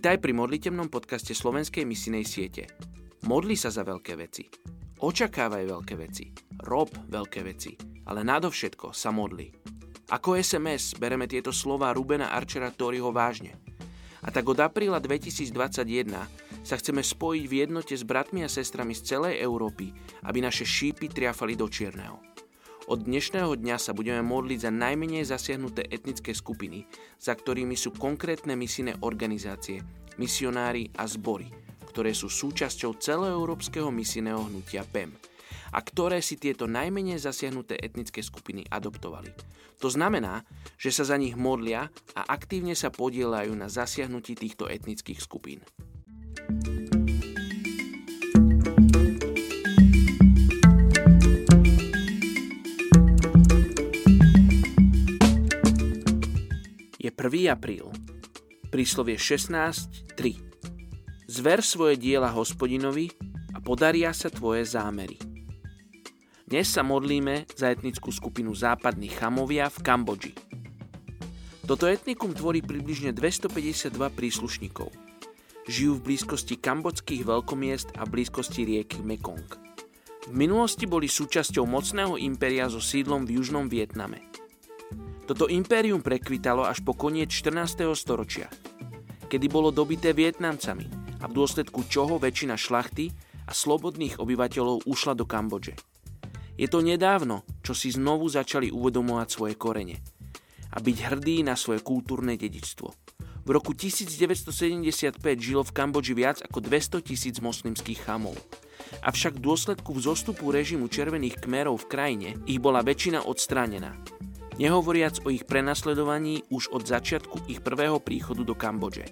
Vítaj pri modlitebnom podcaste Slovenskej misinej siete. Modli sa za veľké veci. Očakávaj veľké veci. Rob veľké veci. Ale nadovšetko sa modli. Ako SMS bereme tieto slova Rubena Archera Toriho vážne. A tak od apríla 2021 sa chceme spojiť v jednote s bratmi a sestrami z celej Európy, aby naše šípy triafali do čierneho. Od dnešného dňa sa budeme modliť za najmenej zasiahnuté etnické skupiny, za ktorými sú konkrétne misijné organizácie, misionári a zbory, ktoré sú súčasťou celoeurópskeho misijného hnutia PEM a ktoré si tieto najmenej zasiahnuté etnické skupiny adoptovali. To znamená, že sa za nich modlia a aktívne sa podielajú na zasiahnutí týchto etnických skupín. 1. apríl. Príslovie 16.3. Zver svoje diela hospodinovi a podaria sa tvoje zámery. Dnes sa modlíme za etnickú skupinu západných chamovia v Kambodži. Toto etnikum tvorí približne 252 príslušníkov. Žijú v blízkosti kambodských veľkomiest a blízkosti rieky Mekong. V minulosti boli súčasťou mocného impéria so sídlom v južnom Vietname. Toto impérium prekvitalo až po koniec 14. storočia, kedy bolo dobité Vietnamcami a v dôsledku čoho väčšina šlachty a slobodných obyvateľov ušla do Kambodže. Je to nedávno, čo si znovu začali uvedomovať svoje korene a byť hrdí na svoje kultúrne dedičstvo. V roku 1975 žilo v Kambodži viac ako 200 tisíc moslimských chamov. Avšak v dôsledku vzostupu režimu červených kmerov v krajine ich bola väčšina odstránená nehovoriac o ich prenasledovaní už od začiatku ich prvého príchodu do Kambodže,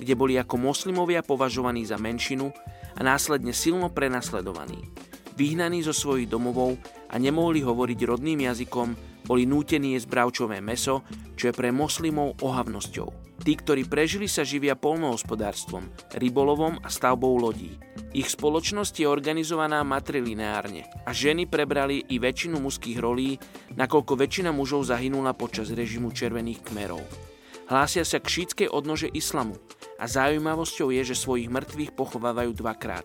kde boli ako moslimovia považovaní za menšinu a následne silno prenasledovaní. Vyhnaní zo svojich domovov a nemohli hovoriť rodným jazykom, boli nútení jesť bravčové meso, čo je pre moslimov ohavnosťou. Tí, ktorí prežili, sa živia polnohospodárstvom, rybolovom a stavbou lodí. Ich spoločnosť je organizovaná matrilineárne a ženy prebrali i väčšinu mužských rolí, nakoľko väčšina mužov zahynula počas režimu červených kmerov. Hlásia sa k šítskej odnože islamu a zaujímavosťou je, že svojich mŕtvych pochovávajú dvakrát.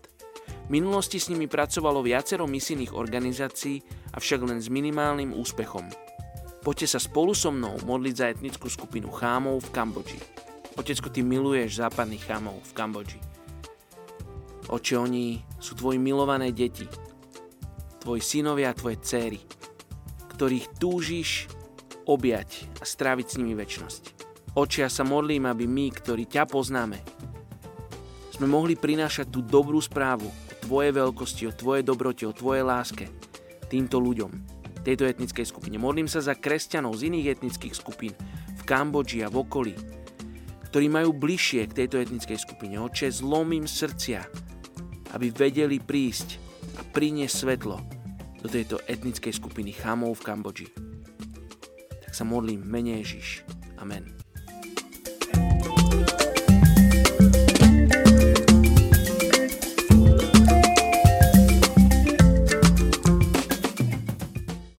V minulosti s nimi pracovalo viacero misijných organizácií, avšak len s minimálnym úspechom. Poďte sa spolu so mnou modliť za etnickú skupinu chámov v Kambodži. Otecko, ty miluješ západných chámov v Kambodži. Oče, oni sú tvoji milované deti, tvoji synovia a tvoje céry, ktorých túžiš objať a stráviť s nimi väčnosť. Oče, ja sa modlím, aby my, ktorí ťa poznáme, sme mohli prinášať tú dobrú správu o tvojej veľkosti, o tvojej dobrote, o tvojej láske týmto ľuďom, tejto etnickej skupine. Modlím sa za kresťanov z iných etnických skupín v Kambodži a v okolí, ktorí majú bližšie k tejto etnickej skupine. Oče, zlomím srdcia, aby vedeli prísť a priniesť svetlo do tejto etnickej skupiny chamov v Kambodži. Tak sa modlím, mene Ježiš. Amen.